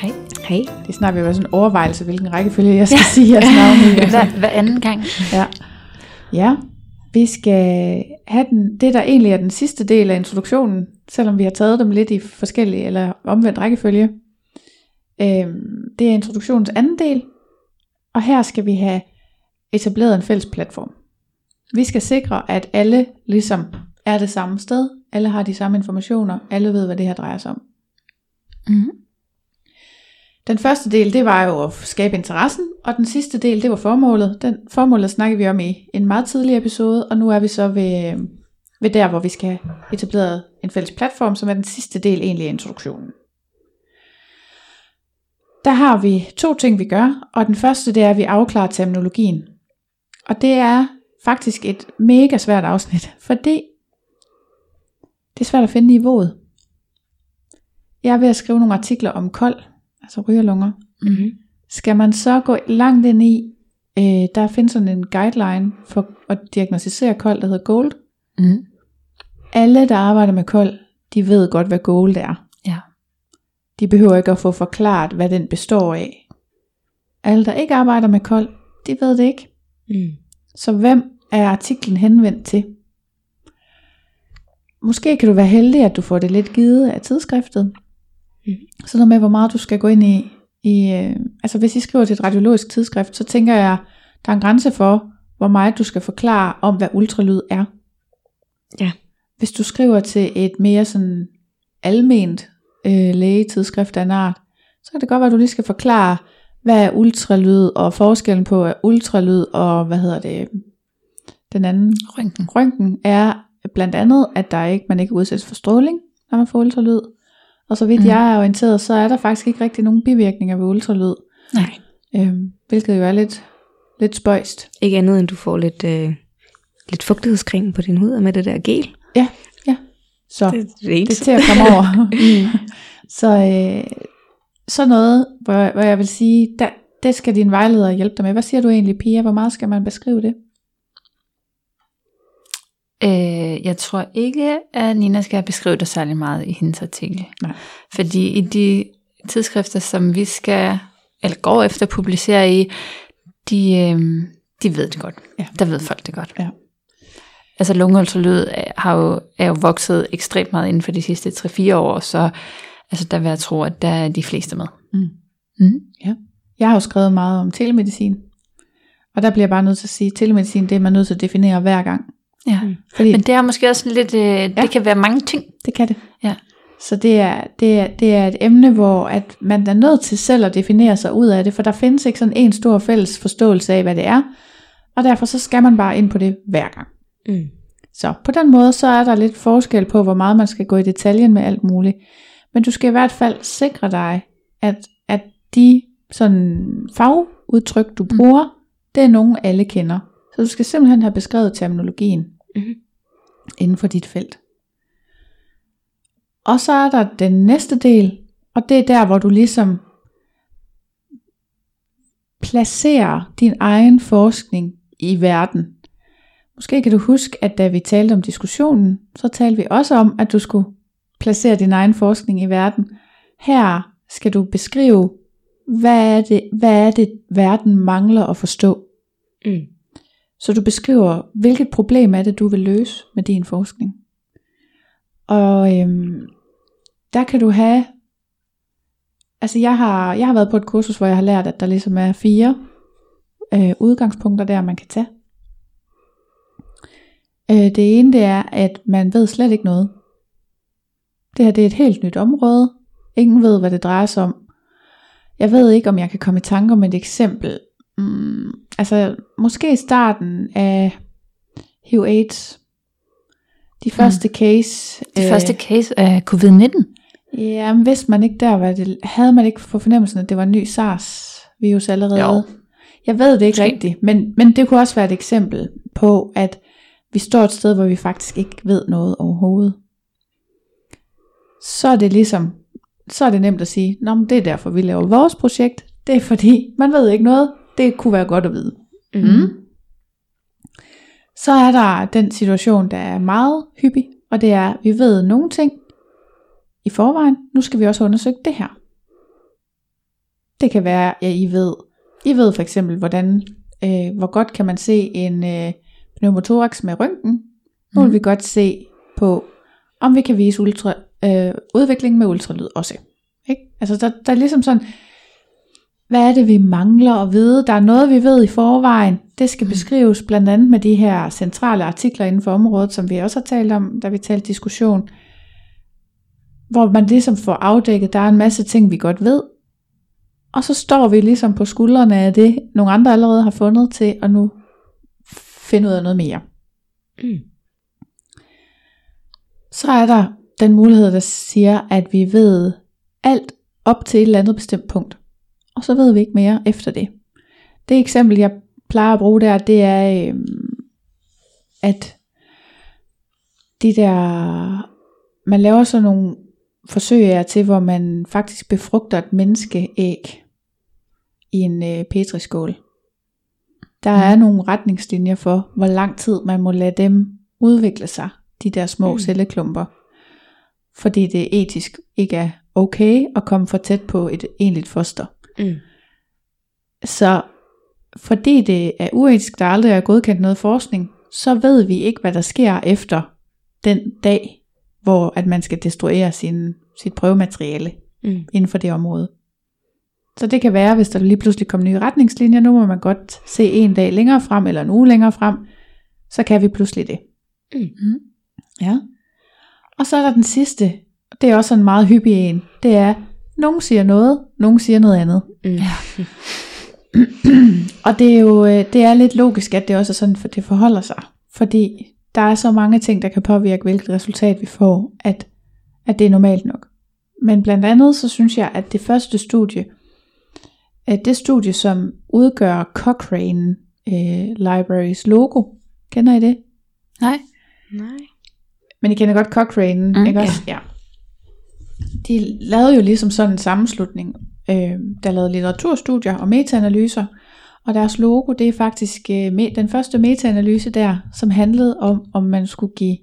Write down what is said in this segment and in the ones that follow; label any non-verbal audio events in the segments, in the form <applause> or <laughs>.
Hej. Hej. Det er snart ved at være sådan en overvejelse, hvilken rækkefølge jeg skal ja. <laughs> sige jeres navn i. hver, hver anden gang. Ja. ja, vi skal have den, det, der egentlig er den sidste del af introduktionen, selvom vi har taget dem lidt i forskellige, eller omvendt rækkefølge. Øhm, det er introduktionens anden del, og her skal vi have etableret en fælles platform. Vi skal sikre, at alle ligesom er det samme sted, alle har de samme informationer, alle ved, hvad det her drejer sig om. Mm. Den første del, det var jo at skabe interessen, og den sidste del, det var formålet. Den formålet snakkede vi om i en meget tidlig episode, og nu er vi så ved, ved der, hvor vi skal etablere en fælles platform, som er den sidste del egentlig af introduktionen. Der har vi to ting, vi gør, og den første, det er, at vi afklarer terminologien. Og det er faktisk et mega svært afsnit, fordi det er svært at finde niveauet. Jeg er ved at skrive nogle artikler om kold, altså rygerlunger. Mm-hmm. Skal man så gå langt ind i, øh, der findes sådan en guideline for at diagnostisere kold, der hedder GOLD. Mm. Alle, der arbejder med kold, de ved godt, hvad GOLD er. Ja. De behøver ikke at få forklaret, hvad den består af. Alle, der ikke arbejder med kold, de ved det ikke. Mm. Så hvem er artiklen henvendt til? Måske kan du være heldig, at du får det lidt givet af tidsskriftet. Mm. Så noget med, hvor meget du skal gå ind i. i øh, altså hvis I skriver til et radiologisk tidsskrift, så tænker jeg, der er en grænse for, hvor meget du skal forklare om, hvad ultralyd er. Ja. Hvis du skriver til et mere sådan alment øh, lægetidsskrift af en art, så kan det godt være, at du lige skal forklare, hvad er ultralyd, og forskellen på ultralyd og, hvad hedder det, den anden røntgen. røntgen er blandt andet, at der ikke, man ikke udsættes for stråling, når man får ultralyd. Og så vidt mm. jeg er orienteret, så er der faktisk ikke rigtig nogen bivirkninger ved ultralyd. Nej. Øhm, hvilket jo er lidt, lidt spøjst. Ikke andet end du får lidt, øh, lidt fugtighedscreme på din hud med det der gel. Ja, ja. Så det, det, det er til at komme over. <laughs> mm. Så øh, så noget, hvor, hvor jeg vil sige, der, det skal din vejleder hjælpe dig med. Hvad siger du egentlig, Pia? Hvor meget skal man beskrive det? Øh, jeg tror ikke, at Nina skal beskrive det særlig meget i hendes artikel. Nej. Fordi i de tidsskrifter, som vi skal, eller går efter at publicere i, de, øh, de ved det godt. Ja. Der ved folk det godt. Ja. Altså lungeultralyd har jo, er jo vokset ekstremt meget inden for de sidste 3-4 år, så altså, der vil jeg tro, at der er de fleste med. Mm. Mm. Ja. Jeg har jo skrevet meget om telemedicin, og der bliver jeg bare nødt til at sige, at telemedicin, det er man nødt til at definere hver gang. Ja, mm. Fordi, men det er måske også lidt, øh, ja, det kan være mange ting. Det kan det. Ja. Så det er, det, er, det er et emne, hvor at man er nødt til selv at definere sig ud af det, for der findes ikke sådan en stor fælles forståelse af, hvad det er, og derfor så skal man bare ind på det hver gang. Mm. Så på den måde, så er der lidt forskel på, hvor meget man skal gå i detaljen med alt muligt. Men du skal i hvert fald sikre dig, at, at de sådan fagudtryk, du mm. bruger, mm. det er nogen alle kender. Så du skal simpelthen have beskrevet terminologien mm-hmm. inden for dit felt. Og så er der den næste del, og det er der, hvor du ligesom placerer din egen forskning i verden. Måske kan du huske, at da vi talte om diskussionen, så talte vi også om, at du skulle placere din egen forskning i verden. Her skal du beskrive, hvad er det, hvad er det verden mangler at forstå. Mm. Så du beskriver, hvilket problem er det, du vil løse med din forskning. Og øhm, der kan du have, altså jeg har, jeg har været på et kursus, hvor jeg har lært, at der ligesom er fire øh, udgangspunkter der, man kan tage. Øh, det ene det er, at man ved slet ikke noget. Det her det er et helt nyt område. Ingen ved, hvad det drejer sig om. Jeg ved ikke, om jeg kan komme i tanke om et eksempel. Mm, altså, måske i starten af HIV AIDS. De første mm. case. Det øh, første case af covid-19. Ja, men vidste man ikke der, hvad det, havde man ikke for fornemmelsen, at det var en ny SARS-virus allerede? Jo. Jeg ved det ikke Måske. rigtigt, men, men det kunne også være et eksempel på, at vi står et sted, hvor vi faktisk ikke ved noget overhovedet. Så er det ligesom, så er det nemt at sige, Nå, men det er derfor, vi laver vores projekt. Det er fordi, man ved ikke noget. Det kunne være godt at vide. Mm. Så er der den situation, der er meget hyppig, og det er, at vi ved nogle ting i forvejen. Nu skal vi også undersøge det her. Det kan være, at I ved, I ved for eksempel, hvordan, øh, hvor godt kan man se en øh, pneumothorax med røntgen. Nu vil vi godt se på, om vi kan vise ultra, øh, udvikling med ultralyd også. Ikke? Altså der, der er ligesom sådan, hvad er det vi mangler at vide? Der er noget vi ved i forvejen. Det skal beskrives blandt andet med de her centrale artikler inden for området, som vi også har talt om, da vi talte diskussion. Hvor man ligesom får afdækket, der er en masse ting vi godt ved. Og så står vi ligesom på skuldrene af det, nogle andre allerede har fundet til at nu finde ud af noget mere. Mm. Så er der den mulighed, der siger, at vi ved alt op til et eller andet bestemt punkt. Og så ved vi ikke mere efter det. Det eksempel, jeg plejer at bruge der, det er, øhm, at de der, man laver sådan nogle forsøg af til, hvor man faktisk befrugter et menneskeæg i en øh, petriskål. Der er nogle retningslinjer for, hvor lang tid man må lade dem udvikle sig, de der små mm. celleklumper. Fordi det etisk ikke er okay at komme for tæt på et egentligt foster. Mm. Så fordi det er uetisk, der aldrig er godkendt noget forskning, så ved vi ikke, hvad der sker efter den dag, hvor at man skal destruere sin, sit prøvemateriale Mm. inden for det område. Så det kan være, hvis der lige pludselig kommer nye retningslinjer, nu må man godt se en dag længere frem, eller en uge længere frem, så kan vi pludselig det. Mm. Ja. Og så er der den sidste, det er også en meget hyppig en, det er, nogen siger noget, nogen siger noget andet. Mm. <clears throat> Og det er jo øh, det er lidt logisk, at det også er sådan, for det forholder sig. Fordi der er så mange ting, der kan påvirke, hvilket resultat vi får, at, at det er normalt nok. Men blandt andet, så synes jeg, at det første studie, at det studie, som udgør Cochrane øh, Libraries logo, kender I det? Nej. Nej. Men I kender godt Cochrane, mm, ikke også? Ja. De lavede jo ligesom sådan en sammenslutning, øh, der lavede litteraturstudier og metaanalyser, og deres logo, det er faktisk øh, me- den første metaanalyse der, som handlede om, om man skulle give,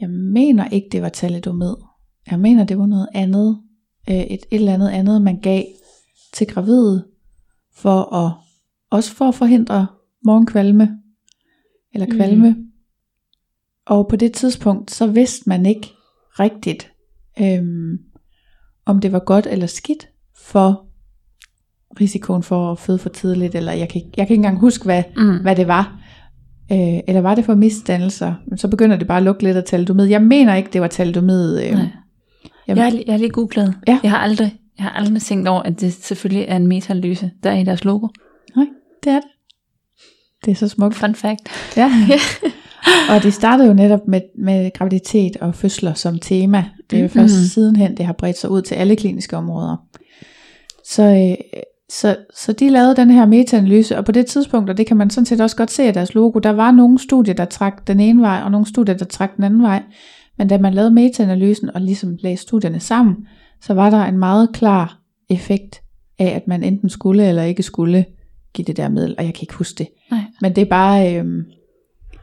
jeg mener ikke, det var talidomid. Jeg mener, det var noget andet, øh, et, et eller andet andet, man gav til gravide, for at, også for at forhindre morgenkvalme, eller kvalme. Mm. Og på det tidspunkt, så vidste man ikke rigtigt, øhm, om det var godt eller skidt for risikoen for at føde for tidligt, eller jeg kan, ikke- jeg kan ikke engang huske, hvad, Mm. hvad det var. Øh, eller var det for misdannelser? Men så begynder det bare at lugte lidt af talidomid. Jeg mener ikke, det var talidomid. Øh, Nej. jeg, Jeg har, lige- jeg har lige googlet. Ja. Jeg har aldrig, jeg har aldrig tænkt over, at det selvfølgelig er en metaanalyse, der er i deres logo. Nej, det er det. Det er så smukt. Fun fact. Ja. <laughs> og det startede jo netop med, med graviditet og fødsler som tema. Det er jo først Mhm. sidenhen, det har bredt sig ud til alle kliniske områder. Så, øh, så, så de lavede den her metaanalyse, og på det tidspunkt, og det kan man sådan set også godt se af deres logo, der var nogle studier, der trak den ene vej, og nogle studier, der trak den anden vej. Men da man lavede metaanalysen og ligesom lagde studierne sammen, så var der en meget klar effekt af, at man enten skulle eller ikke skulle give det der middel, og jeg kan ikke huske det. Nej. Men det er bare, øhm,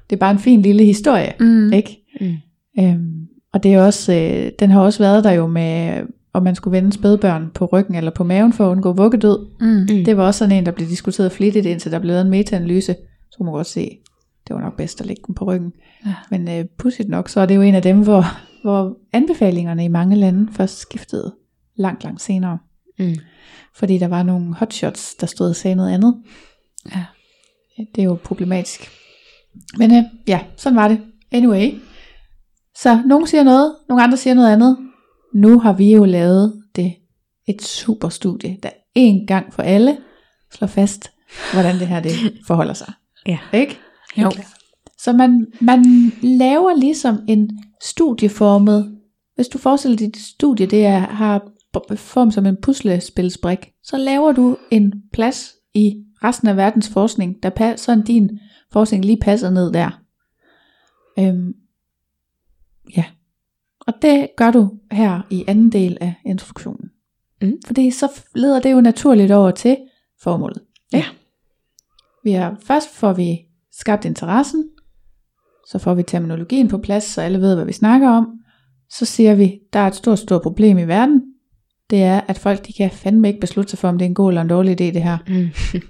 det er bare en fin lille historie, Mm. ikke? Mm. Øhm, og det er også, øh, den har også været der jo med, om man skulle vende spædbørn på ryggen eller på maven for at undgå vuggedød. Mm. Mm. Det var også sådan en, der blev diskuteret flittigt, indtil der blev lavet en metaanalyse. Så kunne man godt se, det var nok bedst at lægge dem på ryggen. Ja. Men øh, pudsigt nok, så er det jo en af dem, hvor, hvor anbefalingerne i mange lande først skiftede langt, langt senere. Mm. Fordi der var nogle hotshots, der stod og sagde noget andet. Ja. Det er jo problematisk. Men øh, ja, sådan var det. Anyway. Så nogen siger noget, nogle andre siger noget andet. Nu har vi jo lavet det et super studie, der en gang for alle slår fast, hvordan det her det <laughs> forholder sig. Ja. Ikke? Jo. Så man, man laver ligesom en studieformet, hvis du forestiller dig, dit studie det er, har form som en puslespilsbrik, så laver du en plads i resten af verdens forskning, der pa- sådan din forskning lige passer ned der. Øhm, ja. Og det gør du her i anden del af introduktionen. Mm. Fordi så leder det jo naturligt over til formålet. Ikke? Ja. Vi har, først får vi skabt interessen, så får vi terminologien på plads, så alle ved, hvad vi snakker om. Så siger vi, der er et stort, stort problem i verden. Det er, at folk de kan fandme ikke beslutte sig for, om det er en god eller en dårlig idé, det her. Mm.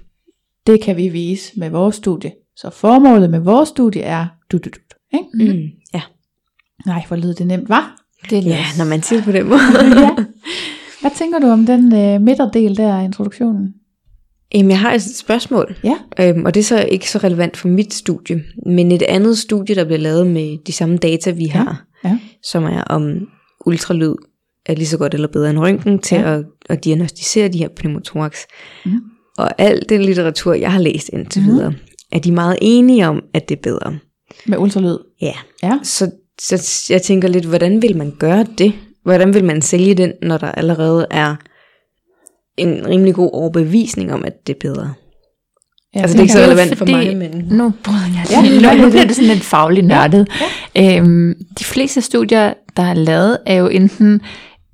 Det kan vi vise med vores studie. Så formålet med vores studie er du, du, du. Ikke? Mm. Ja. Nej, hvor lyder det nemt, var? Det er ja, når man siger på den måde. <laughs> ja. Hvad tænker du om den øh, midterdel der af introduktionen? Jamen, jeg har et spørgsmål, Ja. øhm, og det er så ikke så relevant for mit studie, men et andet studie, der bliver lavet med de samme data, vi har, ja. som er om ultralyd er lige så godt eller bedre end røntgen til Ja. at, at diagnostisere de her pneumothorax. Mm. Og al den litteratur, jeg har læst indtil Mhm. videre, er de meget enige om, at det er bedre. Med ultralyd. Ja. Ja. Så, så jeg tænker lidt, hvordan vil man gøre det? Hvordan vil man sælge den, når der allerede er en rimelig god overbevisning om, at det er bedre? Ja, altså, det er ikke så relevant for mig, men... Nu jeg Ja, nu, bliver det sådan lidt fagligt nørdet. Ja. Øhm, de fleste studier, der er lavet, er jo enten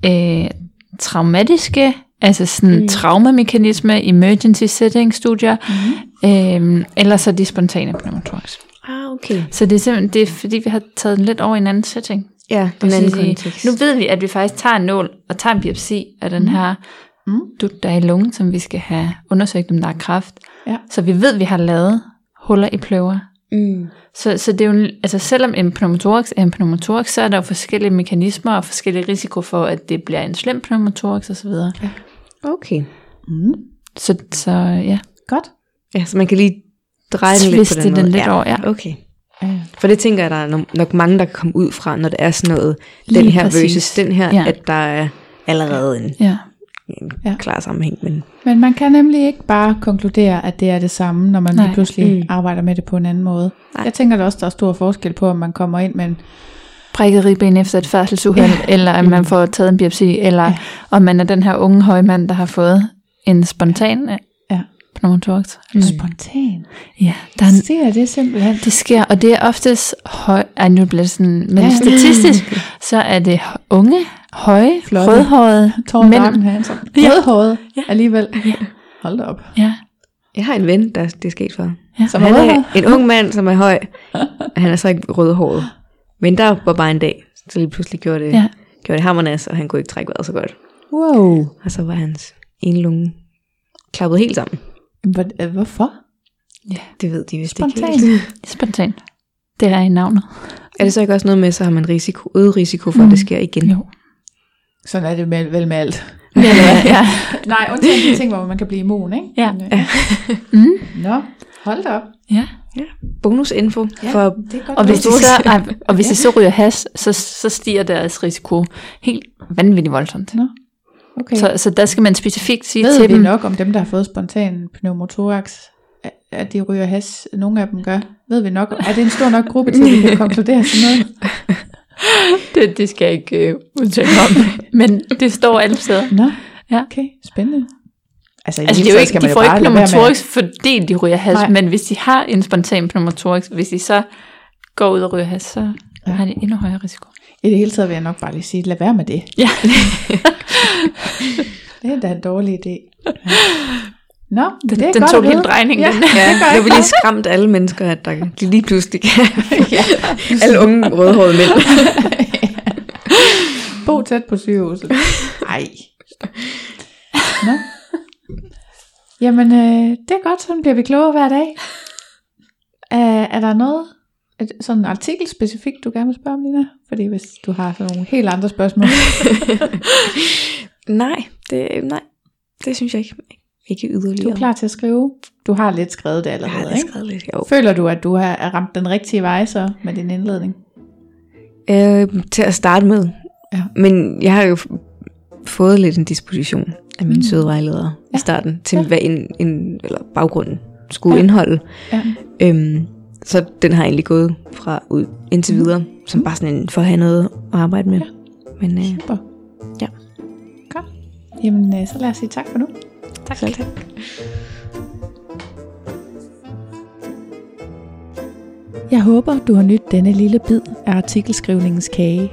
øh, traumatiske, altså sådan Mm. mm. traumamekanisme, emergency setting studier, Mhm. øhm, eller så de spontane pneumothorax. Ah, okay. Så det er simpelthen, det er fordi, vi har taget den lidt over i en anden setting. Ja, en anden sige, kontekst. Nu ved vi, at vi faktisk tager en nål og tager en biopsi af den her Mm. dut, der er i lungen, som vi skal have undersøgt, om der er kræft. Ja. Så vi ved, at vi har lavet huller i pløver. Mm. Så, så det er jo, en- altså selvom en pneumothorax er en pneumothorax, så er der jo forskellige mekanismer og forskellige risiko for, at det bliver en slem pneumothorax osv. Okay. Mm. Så, så ja, Godt. Ja, så man kan lige dreje den lidt på den den måde. lidt ja. over, ja. Okay. Ja. For det tænker jeg, der er no- nok mange, der kan komme ud fra, når det er sådan noget, Lige den her præcis. versus den her, Ja. at der er allerede en, ja. en Ja. klar sammenhæng. Men Men man kan nemlig ikke bare konkludere, at det er det samme, når man Nej. lige pludselig mm. arbejder med det på en anden måde. Nej. Jeg tænker da også, der er stor forskel på, om man kommer ind med en Brækket ribben efter et færdselsuheld, ja. eller at man får taget en biopsi, eller ja. Ja. om man er den her unge høje mand, der har fået en spontan ja. Ja. pneumothorax. mm. spontan. Ja, der er en, Det er det simpelthen. det sker, og det er oftest høj, ej, nu bliver det sådan, men Ja. ja. statistisk, <laughs> så er det unge, høje, Flotte. rødhårede mænd. Ja. Rødhåret Ja. alligevel. Hold da op. Ja, jeg har en ven, der det er sket for. ja. Som Han er en ung mand, som er høj. <laughs> Han er så ikke rødhåret. Men der var bare en dag, så lige pludselig gjorde det, Ja. gjorde det hammernas, og han kunne ikke trække vejret så godt. Wow. Og så var hans ene lunge klappet helt sammen. Hvor- øh, Hvorfor? Det ved de vist Spontan. ikke helt. Spontan. <laughs> Det er i navnet. Er det så ikke også noget med, så har man risiko, øget risiko for, at det sker igen? Jo. Sådan er det med, vel med alt. Ja, <laughs> ja, ja. <laughs> Nej, undtagen de ting, hvor man kan blive immun, ikke? Ja. Men, øh, Mm, Nå, hold da op. ja. Bonusinfo Ja, for det er godt. Og hvis, de så, <laughs> ej, og hvis de så ryger has, så, så stiger deres risiko helt vanvittigt voldsomt. Nå, okay. Så, så der skal man specifikt sige Ved til vi dem, nok om dem, der har fået spontan pneumothorax, at- at de ryger has? Nogle af dem gør. Ved vi nok? Er det en stor nok gruppe til, at vi kan konkludere sådan noget? <laughs> det, det skal jeg ikke uh, udtale om, men det står alle steder. Nå, Ja. okay, spændende. Altså, Altså, det er jo hele ikke, skal de får ikke pneumothorax, fordi de ryger has, Nej. men hvis de har en spontan pneumothorax, hvis de så går ud og ryger has, så Ja. har de endnu højere risiko. I det hele taget vil jeg nok bare lige sige, lad være med det. Ja. <laughs> Det er da en dårlig idé. Ja. Nå, Den, det er den godt tog at lige en vide. drejning. Ja, den. Ja, ikke vil lige skræmt alle mennesker, at der de lige pludselig kan <laughs> alle unge rødhårede mænd. <laughs> Bo tæt på sygehuset. Ej. Nå. Jamen, øh, det er godt, sådan bliver vi klogere hver dag. <laughs> Er, er der noget, et, sådan en artikel specifikt, du gerne vil spørge om, Lina? Fordi hvis du har sådan nogle helt andre spørgsmål. <laughs> nej, det, nej, det synes jeg ikke. Ikke Du yderligere. er klar til at skrive Du har lidt skrevet det Jeg allerede, har lidt ikke? skrevet lidt, jo. Føler du, at du har ramt den rigtige vej så med din indledning? Øh, til at starte med. Ja. Men jeg har jo fået lidt en disposition af min mm. søde vejleder ja. I starten, til Ja. hvad en, en, eller baggrunden skulle Ja. indeholde. Ja. Øhm, så den har egentlig gået fra ud indtil Mm. videre, som bare sådan en, for at have noget at arbejde med. Ja. Men øh, Super. Ja. Godt. Jamen, øh, så lad os sige tak for nu. tak. Selv tak. Jeg håber, du har nydt denne lille bid af artikelskrivningens kage.